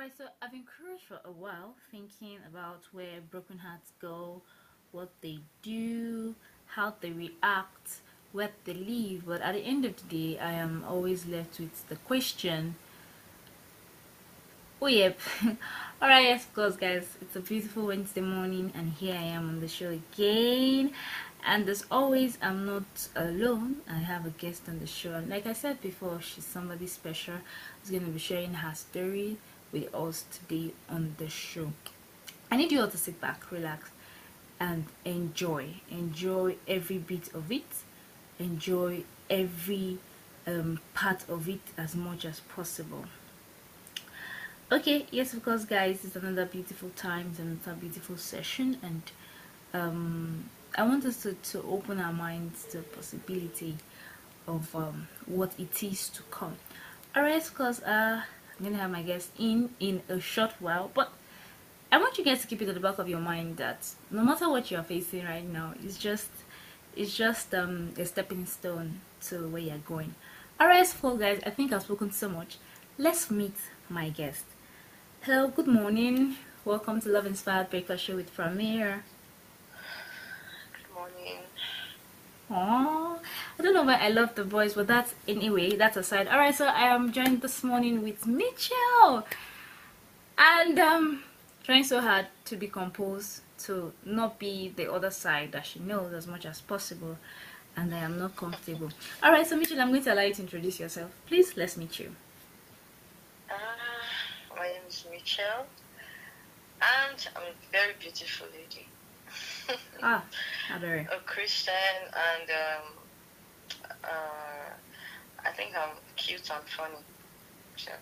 Alright, so I've been curious for a while thinking about where broken hearts go, what they do, how they react, what they live, but at the end of the day, I am always left with the question. Oh, yep. Alright, yes, of course, guys, it's a beautiful Wednesday morning, and here I am on the show again. And as always, I'm not alone. I have a guest on the show. And like I said before, she's somebody special who's going to be sharing her story with us today on the show. I need you all to sit back, relax, and enjoy. Enjoy every bit of it. Enjoy every um, part of it as much as possible. Okay, yes, of course, guys, it's another beautiful time, it's another beautiful session, and um, I want us to, to open our minds to the possibility of um, what it is to come. Alright, because uh, I'm gonna have my guest in in a short while but I want you guys to keep it at the back of your mind that no matter what you're facing right now it's just it's just um, a stepping stone to where you're going. Alright so guys I think I've spoken so much. Let's meet my guest. Hello good morning. Welcome to Love Inspired Breakfast Show with Framir. Good morning. Aww. I don't know why I love the voice, but that's anyway, that's aside. Alright, so I am joined this morning with Mitchell. And um trying so hard to be composed to not be the other side that she knows as much as possible and I am not comfortable. Alright, so Mitchell, I'm going to allow you to introduce yourself. Please let's meet you. Uh, my name is Mitchell and I'm a very beautiful lady. ah, adore. A Christian and um, uh, I think I'm cute and funny. So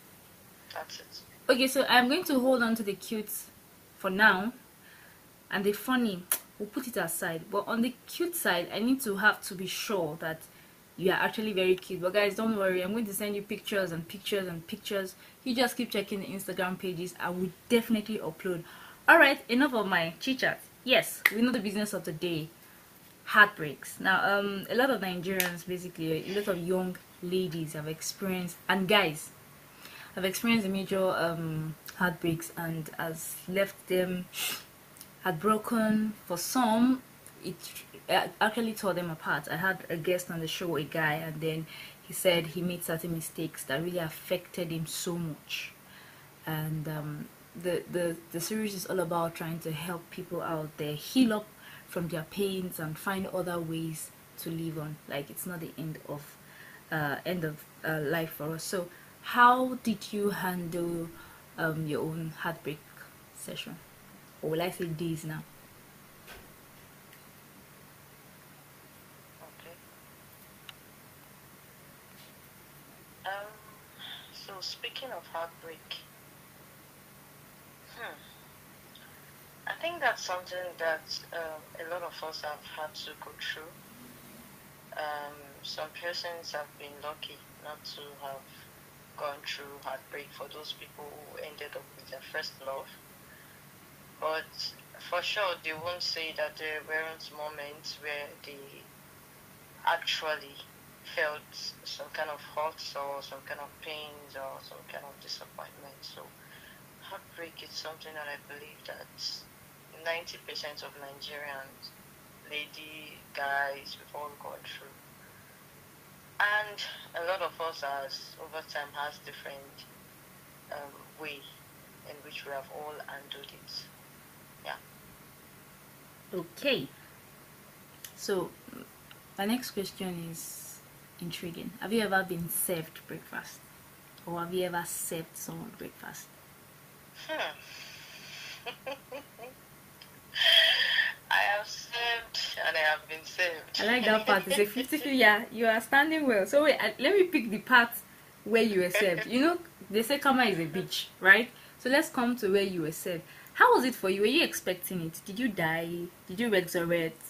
that's it. Okay, so I'm going to hold on to the cute for now, and the funny we'll put it aside. But on the cute side, I need to have to be sure that you are actually very cute. But guys, don't worry. I'm going to send you pictures and pictures and pictures. You just keep checking the Instagram pages. I will definitely upload. Alright, enough of my chit chat. Yes, we know the business of the day heartbreaks. Now, um, a lot of Nigerians, basically, a lot of young ladies have experienced, and guys, have experienced major um, heartbreaks and has left them heartbroken. For some, it actually tore them apart. I had a guest on the show, a guy, and then he said he made certain mistakes that really affected him so much. And um, the, the, the series is all about trying to help people out there heal up from their pains and find other ways to live on. Like it's not the end of uh, end of uh, life for us. So how did you handle um, your own heartbreak session? Or will I say days now? Okay. Um so speaking of heartbreak hmm I think that's something that um, a lot of us have had to go through. Um, some persons have been lucky not to have gone through heartbreak for those people who ended up with their first love. But for sure, they won't say that there weren't moments where they actually felt some kind of hurt or some kind of pains or some kind of disappointment. So heartbreak is something that I believe that 90% of Nigerians, lady, guys, we've all gone through. And a lot of us as over time has different um, way in which we have all handled it. Yeah. Okay. So my next question is intriguing. Have you ever been served breakfast? Or have you ever served someone breakfast? Hmm. I have served and I have been served. I like that part. It's a 50 Yeah, you are standing well. So wait, let me pick the part where you were served. You know, they say karma is a bitch, right? So let's come to where you were served. How was it for you? Were you expecting it? Did you die? Did you resurrect?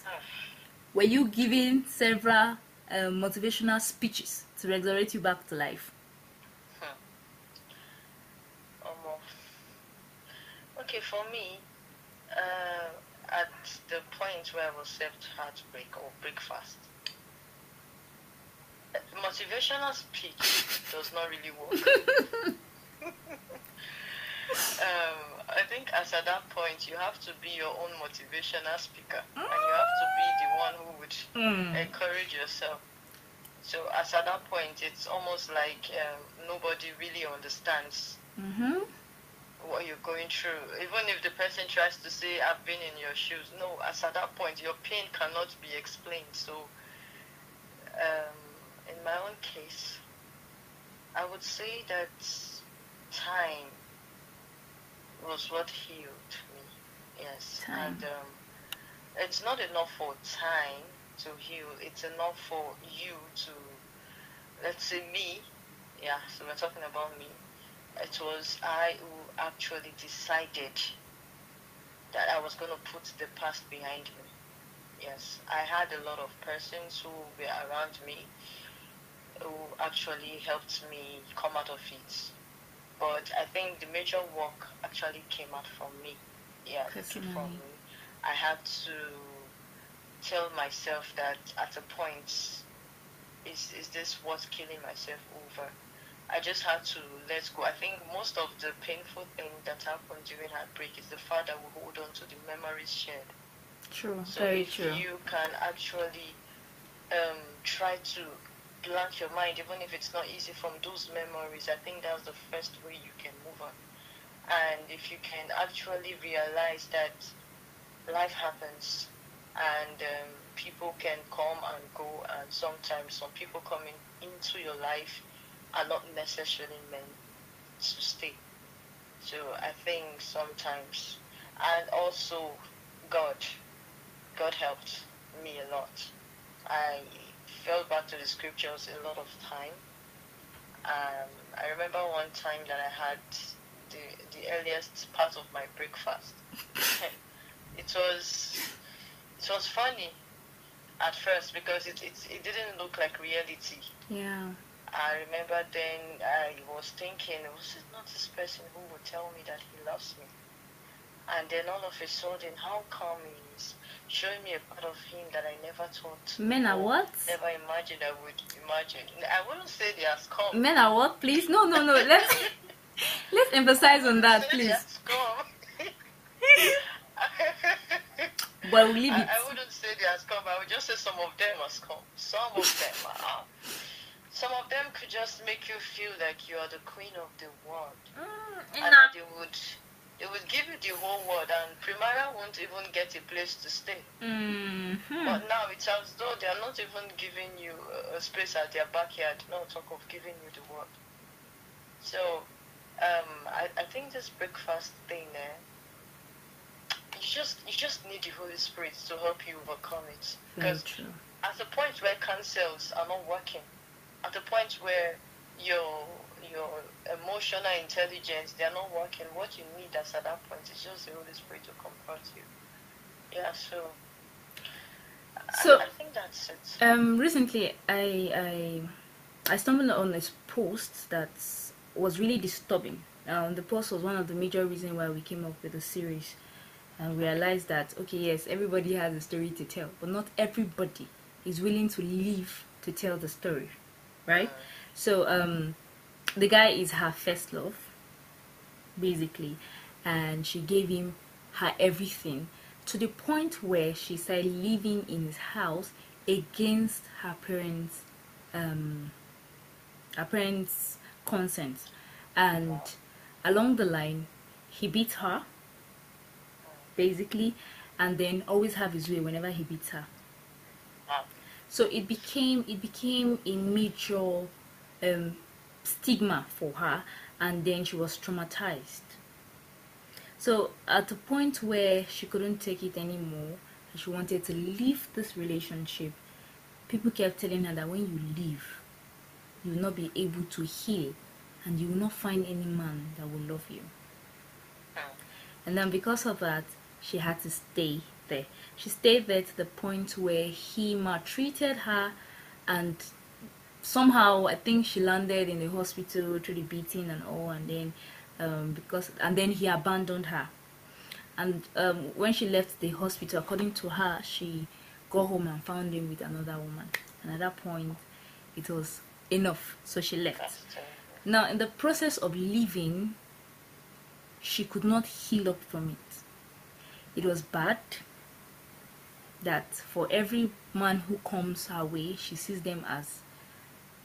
Were you given several uh, motivational speeches to resurrect you back to life? Hmm. Um, okay, for me, uh, at the point where I was served heartbreak or breakfast, motivational speech does not really work. Um, I think as at that point, you have to be your own motivational speaker, and you have to be the one who would Mm. encourage yourself. So as at that point, it's almost like um, nobody really understands Mm-hmm. What you're going through. Even if the person tries to say, I've been in your shoes, no, as at that point, your pain cannot be explained. So, um, in my own case, I would say that time was what healed me. Yes. Time. And um, it's not enough for time to heal, it's enough for you to, let's say, me. Yeah, so we're talking about me it was I who actually decided that I was going to put the past behind me. Yes, I had a lot of persons who were around me who actually helped me come out of it. But I think the major work actually came out from me. Yeah, it from Personally. me. I had to tell myself that at a point, is is this worth killing myself over? I just had to let go. I think most of the painful thing that happened during heartbreak is the fact that we hold on to the memories shared. True. So Very if true. you can actually um, try to blank your mind, even if it's not easy from those memories, I think that's the first way you can move on. And if you can actually realize that life happens and um, people can come and go, and sometimes some people coming into your life are not necessarily meant to stay. So I think sometimes, and also God, God helped me a lot. I fell back to the scriptures a lot of time. Um, I remember one time that I had the the earliest part of my breakfast. it was it was funny at first because it, it it didn't look like reality. Yeah. I remember then I was thinking, was it not this person who would tell me that he loves me? And then all of a sudden, how come he's showing me a part of him that I never thought, Men are what? never imagined I would imagine. I wouldn't say they has come. Men are what? Please. No, no, no. Let's let's emphasize on that, please. But we'll leave I, it. I wouldn't say they has come. I would just say some of them has come. Some of them are. Some of them could just make you feel like you are the queen of the world. Mm, and they would they would give you the whole world and Primera won't even get a place to stay. Mhm. But now it's as though they are not even giving you a, space at their backyard, no talk of giving you the world. So um, I, I think this breakfast thing there you just you just need the Holy Spirit to help you overcome it. Because true. at the point where cancers are not working, at the point where your your emotional intelligence they are not working, what you need at that point is just the Holy Spirit to comfort you. Yeah, so I- So- I, think that's it. Um, recently, I I I stumbled on this post that was really disturbing. Um, the post was one of the major reasons why we came up with the series, and realized that okay, yes, everybody has a story to tell, but not everybody is willing to live to tell the story, right? So um, the guy is her first love, basically, and she gave him her everything to the point where she started living in his house against her parents um her parents consent and along the line he beat her basically and then always have his way whenever he beats her. So it became it became a major um, stigma for her and then she was traumatized. So at the point where she couldn't take it anymore and she wanted to leave this relationship people kept telling her that when you leave you will not be able to heal and you will not find any man that will love you. And then because of that she had to stay there. She stayed there to the point where he maltreated her and somehow i think she landed in the hospital through the beating and all and then um, because and then he abandoned her. And um, when she left the hospital according to her she got home and found him with another woman. And at that point it was enough. So she left. Now, in the process of leaving, she could not heal up from it. It was bad that for every man who comes her way, she sees them as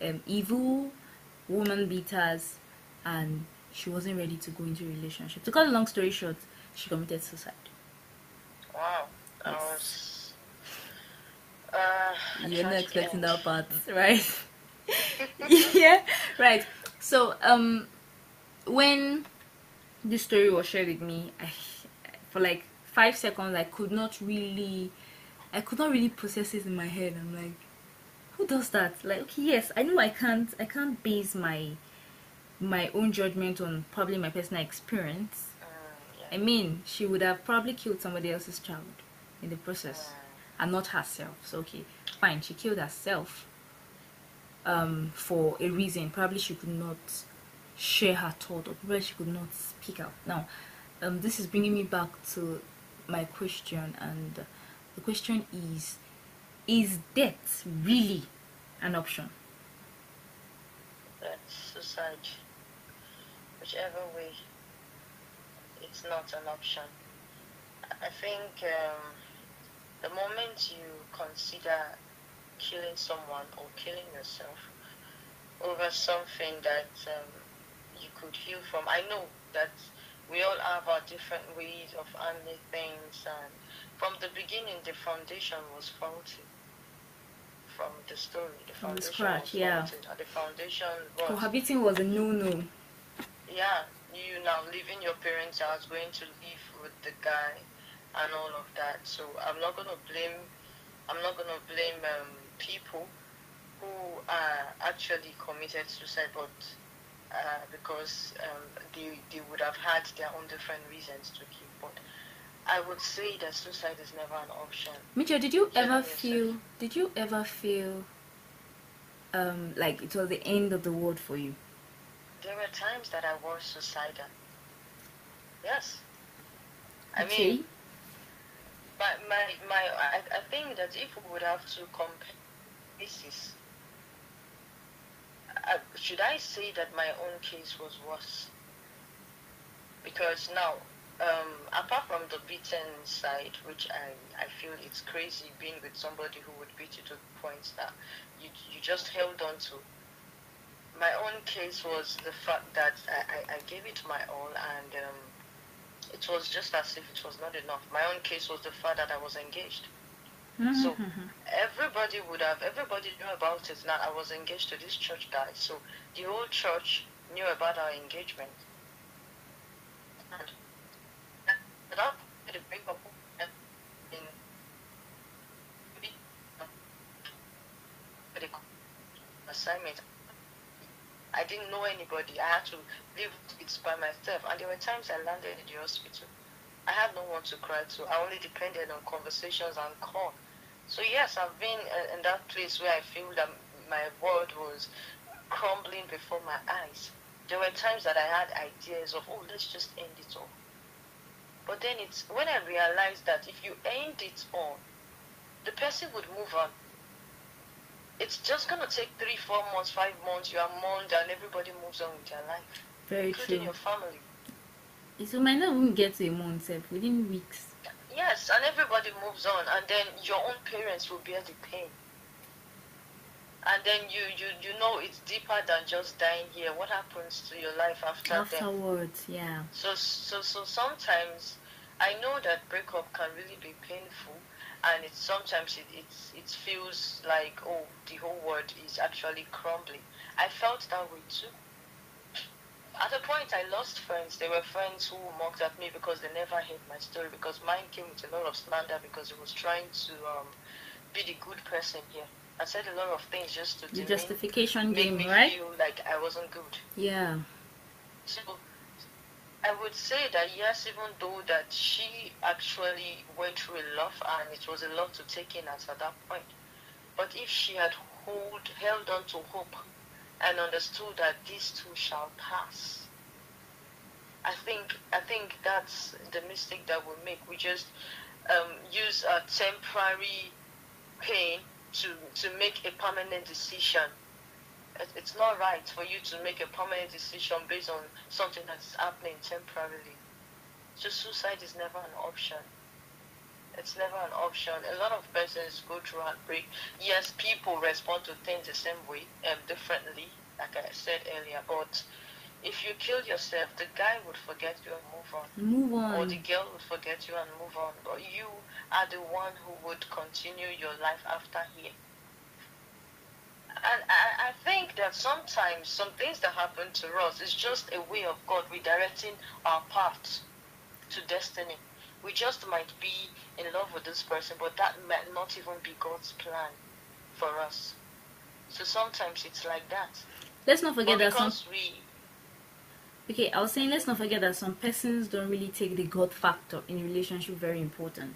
um, evil, woman beaters, and she wasn't ready to go into a relationship. To cut a long story short, she committed suicide. Wow. I Yes. was. Uh, You're not expecting end. that part, right? yeah, right. So, um, when this story was shared with me, I, for like five seconds, I could not really, I could not really process it in my head. I'm like, who does that? Like, okay, yes, I know I can't, I can't base my, my own judgment on probably my personal experience. Mm, I mean, she would have probably killed somebody else's child in the process and not herself. So okay, fine, she killed herself um for a reason. Probably she could not share her thought or probably she could not speak out. Now, um this is bringing me back to my question and the question is is death really an option? That's suicide. Whichever way, it's not an option. I think um, the moment you consider killing someone or killing yourself over something that um, you could heal from, I know that we all have our different ways of handling things, and from the beginning, the foundation was faulty. From the story, the From foundation scratch, was yeah. faulty, and the foundation was Cohabiting was a no-no. yeah, you now leaving your parents' house, going to live with the guy, and all of that. So I'm not gonna blame, I'm not gonna blame um, people who uh, actually committed suicide, but uh, because um, they they would have had their own different reasons to keep. But I would say that suicide is never an option. Mitchell, did you ever feel did you ever feel um like it was the end of the world for you? There were times that I was suicidal. Yes. I okay. mean, my my my I, I think that if we would have to compare cases I, should I say that my own case was worse because now um, apart from the beaten side which I, I feel it's crazy being with somebody who would beat you to the point that you, you just held on to my own case was the fact that I, I, I gave it my all and um, it was just as if it was not enough. My own case was the fact that I was engaged. So Mhm. everybody would have, everybody knew about it. Now I was engaged to this church guy, so the whole church knew about our engagement. And breakup in assignment. I didn't know anybody. I had to live it by myself, and there were times I landed in the hospital. I had no one to cry to. I only depended on conversations and call. So yes, I've been uh, in that place where I feel that my world was crumbling before my eyes. There were times that I had ideas of, oh, let's just end it all. But then it's when I realized that if you end it all, the person would move on. It's just gonna take three, four months, five months. You are mourned, and everybody moves on with their life, Very including true. your family. So might not even get to a month sef, within weeks. Yes, and everybody moves on, and then your own parents will bear the pain. And then you, you, you know it's deeper than just dying here. What happens to your life after? Afterwards, yeah. So, so, so sometimes I know that breakup can really be painful, and it's sometimes it it's, it feels like oh the whole world is actually crumbling. I felt that way too. At a point, I lost friends. There were friends who mocked at me because they never heard my story because mine came with a lot of slander because it was trying to um, be the good person here. I said a lot of things just to The justification make game, me right? feel like I wasn't good. Yeah. So I would say that yes, even though that she actually went through a lot and it was a lot to take in at, at that point, but if she had hold held on to hope and understood that these two shall pass, I think I think that's the mistake that we make. We just um, use a temporary pain to to make a permanent decision it's not right for you to make a permanent decision based on something that's happening temporarily. So suicide is never an option. It's never an option. A lot of persons go through heartbreak. Yes, people respond to things the same way, um, differently, like I said earlier. But if you kill yourself, the guy would forget you and move on. Move on. Or the girl would forget you and move on. But you are the one who would continue your life after him. And I, I think that sometimes some things that happen to us is just a way of God redirecting our path to destiny. We just might be in love with this person, but that might not even be God's plan for us. So sometimes it's like that. Let's not forget that some we Okay, I was saying let's not forget that some persons don't really take the God factor in relationship very important.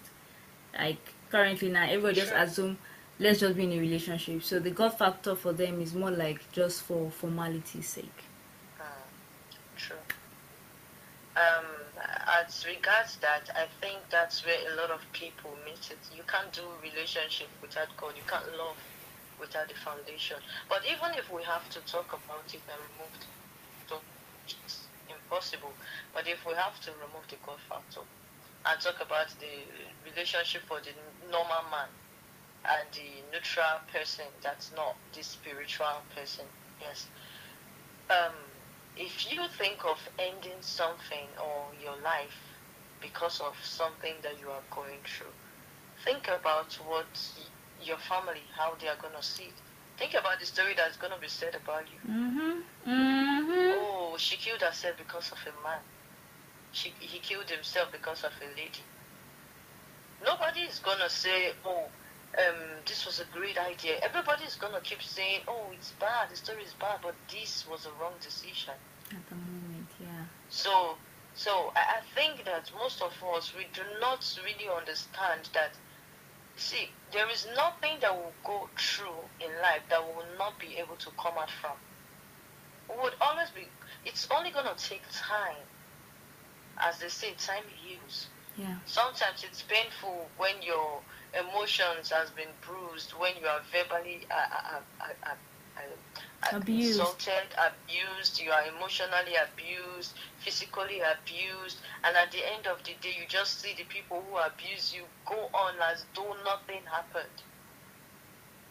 Like currently now, everybody just assume let's just be in a relationship. So the God factor for them is more like just for formality's sake. Mm, True. Um, as regards that, I think that's where a lot of people miss it. You can't do relationship without God. You can't love without the foundation. But even if we have to talk about it and remove it, impossible. But if we have to remove the God factor and talk about the relationship for the normal man and the neutral person that's not the spiritual person, yes. Um, if you think of ending something or your life because of something that you are going through, think about what your family, how they are going to see it. Think about the story that's going to be said about you. Mhm. Mhm. She killed herself because of a man. She, he killed himself because of a lady. Nobody is going to say, oh, um, this was a great idea. Everybody is going to keep saying, oh, it's bad, the story is bad, but this was a wrong decision. At the moment, yeah. So, so I, I think that most of us we do not really understand that. See, there is nothing that will go through in life that we will not be able to come out from. We would always be. It's only gonna take time. As they say, time heals. Yeah. Sometimes it's painful when your emotions has been bruised, when you are verbally uh, uh, uh, uh, uh, Abused. insulted, abused, you are emotionally abused, physically abused, and at the end of the day, you just see the people who abuse you go on as though nothing happened.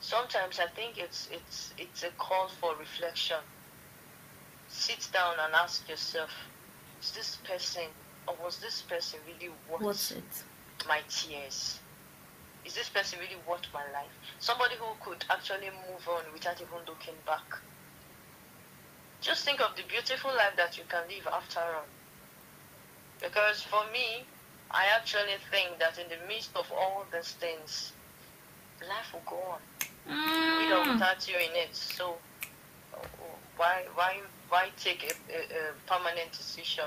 Sometimes I think it's it's it's a call for reflection. Sit down and ask yourself: Is this person, or was this person really worth What's it? my tears? Is this person really worth my life? Somebody who could actually move on without even looking back. Just think of the beautiful life that you can live after all. Because for me, I actually think that in the midst of all these things, life will go on, with or Mm. without you in it. So, why, why, why take a, a, a permanent decision?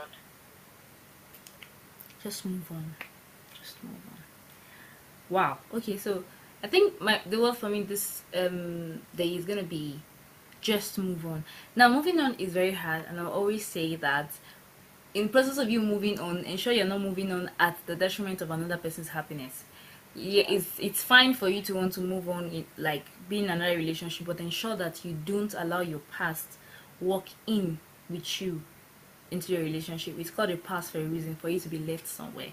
Just move on. Just move on. Wow. Okay, so I think my the word for me this um day is gonna be just move on. Now moving on is very hard and I'll always say that in process of you moving on, ensure you're not moving on at the detriment of another person's happiness. Yeah, it's it's fine for you to want to move on in, like be in another relationship, but ensure that you don't allow your past walk in with you into your relationship. It's called a past for a reason, for you to be left somewhere.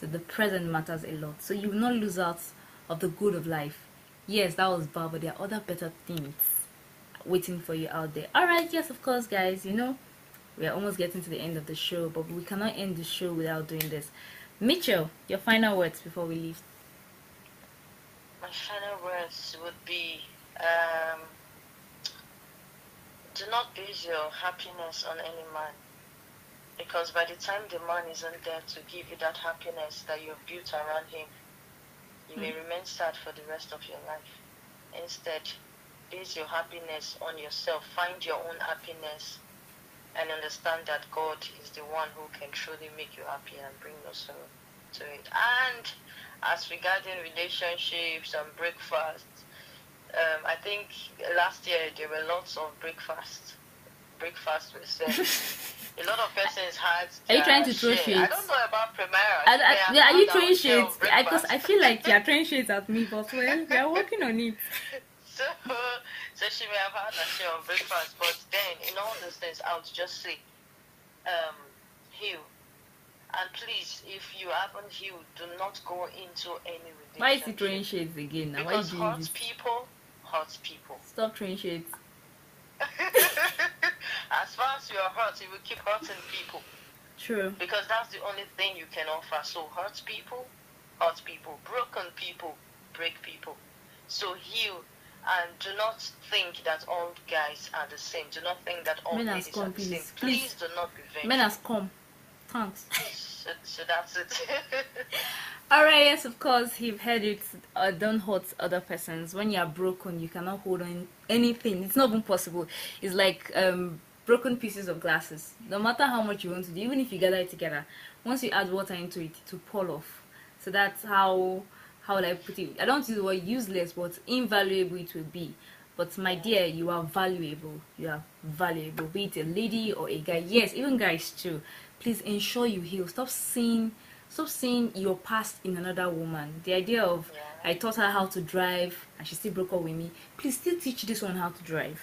So the present matters a lot. So you will not lose out of the good of life. Yes, that was bad, but there are other better things waiting for you out there. Alright, yes, of course, guys, you know, we are almost getting to the end of the show, but we cannot end the show without doing this. Mitchell, your final words before we leave. My final words would be um, do not base your happiness on any man. Because by the time the man isn't there to give you that happiness that you've built around him, you may hmm. remain sad for the rest of your life. Instead, base your happiness on yourself. Find your own happiness and understand that God is the one who can truly make you happy and bring no sorrow to it. And as regarding relationships and breakfast, um, I think last year there were lots of breakfast. Breakfast was served. a lot of persons had. Are you trying to throw share. I don't know about Primera. Are, are, yeah, are you throwing shades? Because I breakfast. feel like you're throwing shades at me, but well, we are working on it. so, So she may have had a share of breakfast, but then in all those things, I would just say, um, heal. And please, if you haven't healed, do not go into any relationship. Why is he throwing shades again? Now, why are you Because doing hurt people hurt people. Stop throwing shades. as far as you are hurt, you will keep hurting people True. because that's the only thing you can offer. So hurt people, hurt people, broken people, break people. So heal and do not think that all guys are the same. Do not think that all Men are ladies are scum, the same. please. Please, Please. do not be vengeful. Men has come. Thanks. So, that's it. Alright, yes, of course, you've heard it. Uh, don't hurt other persons. When you are broken, you cannot hold on anything. It's not even possible. It's like um, broken pieces of glasses. No matter how much you want to do, even if you gather it together, once you add water into it, it will fall off. So that's how how would I put it? I don't use the word useless, but invaluable it will be. But my dear, you are valuable. You are valuable. Be it a lady or a guy. Yes, even guys too. Please ensure you heal. Stop seeing stop seeing your past in another woman. The idea of. I taught her how to drive and she still broke up with me. Please still teach this one how to drive.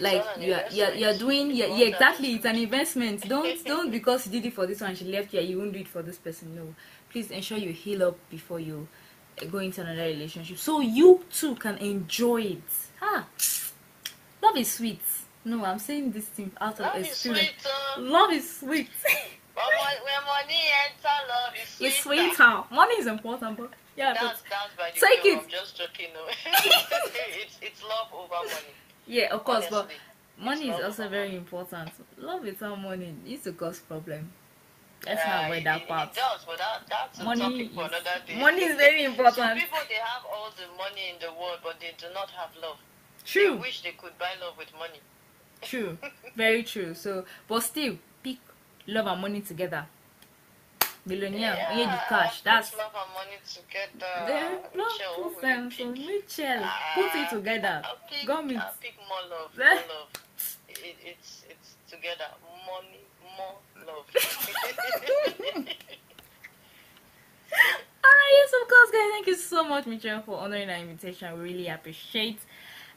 Like you are, you're, you're doing yeah, yeah exactly it's an investment don't don't because you did it for this one she left you you won't do it for this person no please ensure you heal up before you go into another relationship so you too can enjoy it ah love is sweet no i'm saying this thing out of Love is sweet, uh, love is sweet when, when money enter, love is sweet. it's sweeter money is important but yeah but That's, that's by the Take way, it. I'm just joking. No. it's, it's love over money. yeah of course but money is also very money. important love without money is a cause problem let's Uh, not avoid that part It does, but that, that's money is, money is very important. Some people, they have all the money in the world, but they do not have love. true They wish they could buy love with money. true very true so but still pick love and money together billionaire yeah, the cash that's love and money together. the love Michelle, put them so put it together I'll pick. I'll pick more love. More love. It, it's it's together. Money, more love. Alright, yes, of course, guys. Thank you so much, Michelle, for honoring our invitation. We really appreciate.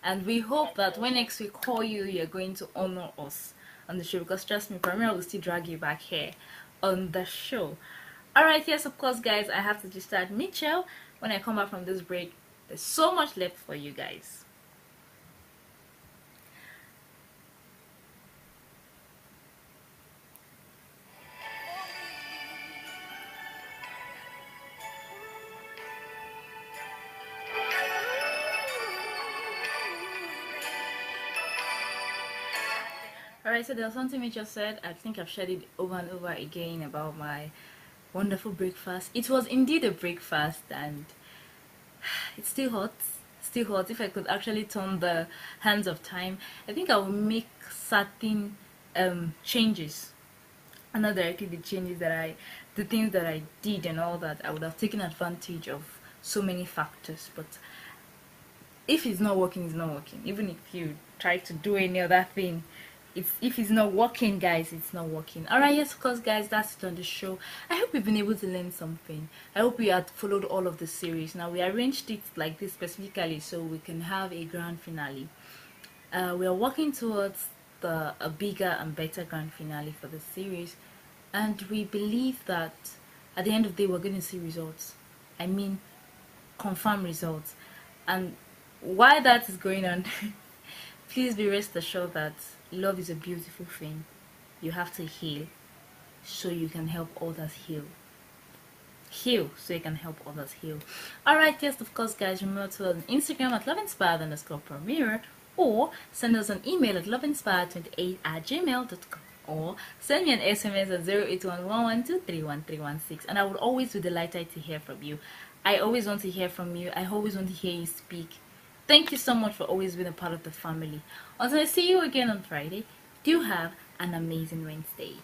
And we hope that when next we call you, you're going to honor us on the show. Because trust me, Premier will still drag you back here on the show. Alright, yes, of course, guys. I have to just start Mitchell. When I come back from this break, there's so much left for you guys. Alright, so there's something Mitchell said. I think I've shared it over and over again about my wonderful breakfast. It was indeed a breakfast, and it's still hot. Still hot. If I could actually turn the hands of time, I think I would make certain um, changes. And not directly the changes that I, the things that I did and all that. I would have taken advantage of so many factors, but if it's not working, it's not working. Even if you try to do any other thing, it's if it's not working, guys, it's not working. Alright, yes, of course, guys, that's it on the show. I hope you've been able to learn something. I hope you had followed all of the series. Now we arranged it like this specifically so we can have a grand finale. Uh, we are working towards the a bigger and better grand finale for the series, and we believe that at the end of the day we're going to see results. I mean, confirm results. And while that is going on, please be rest assured that love is a beautiful thing. You have to heal so you can help others heal. Heal so you can help others heal. Alright, yes, of course, guys, remember to us on Instagram at loveinspired underscore premier or send us an email at loveinspired28 at gmail.com or send me an SMS at 0811123116 and I would always be delighted to hear from you. I always want to hear from you. I always want to hear you speak. Thank you so much for always being a part of the family. Until I see you again on Friday, do have an amazing Wednesday.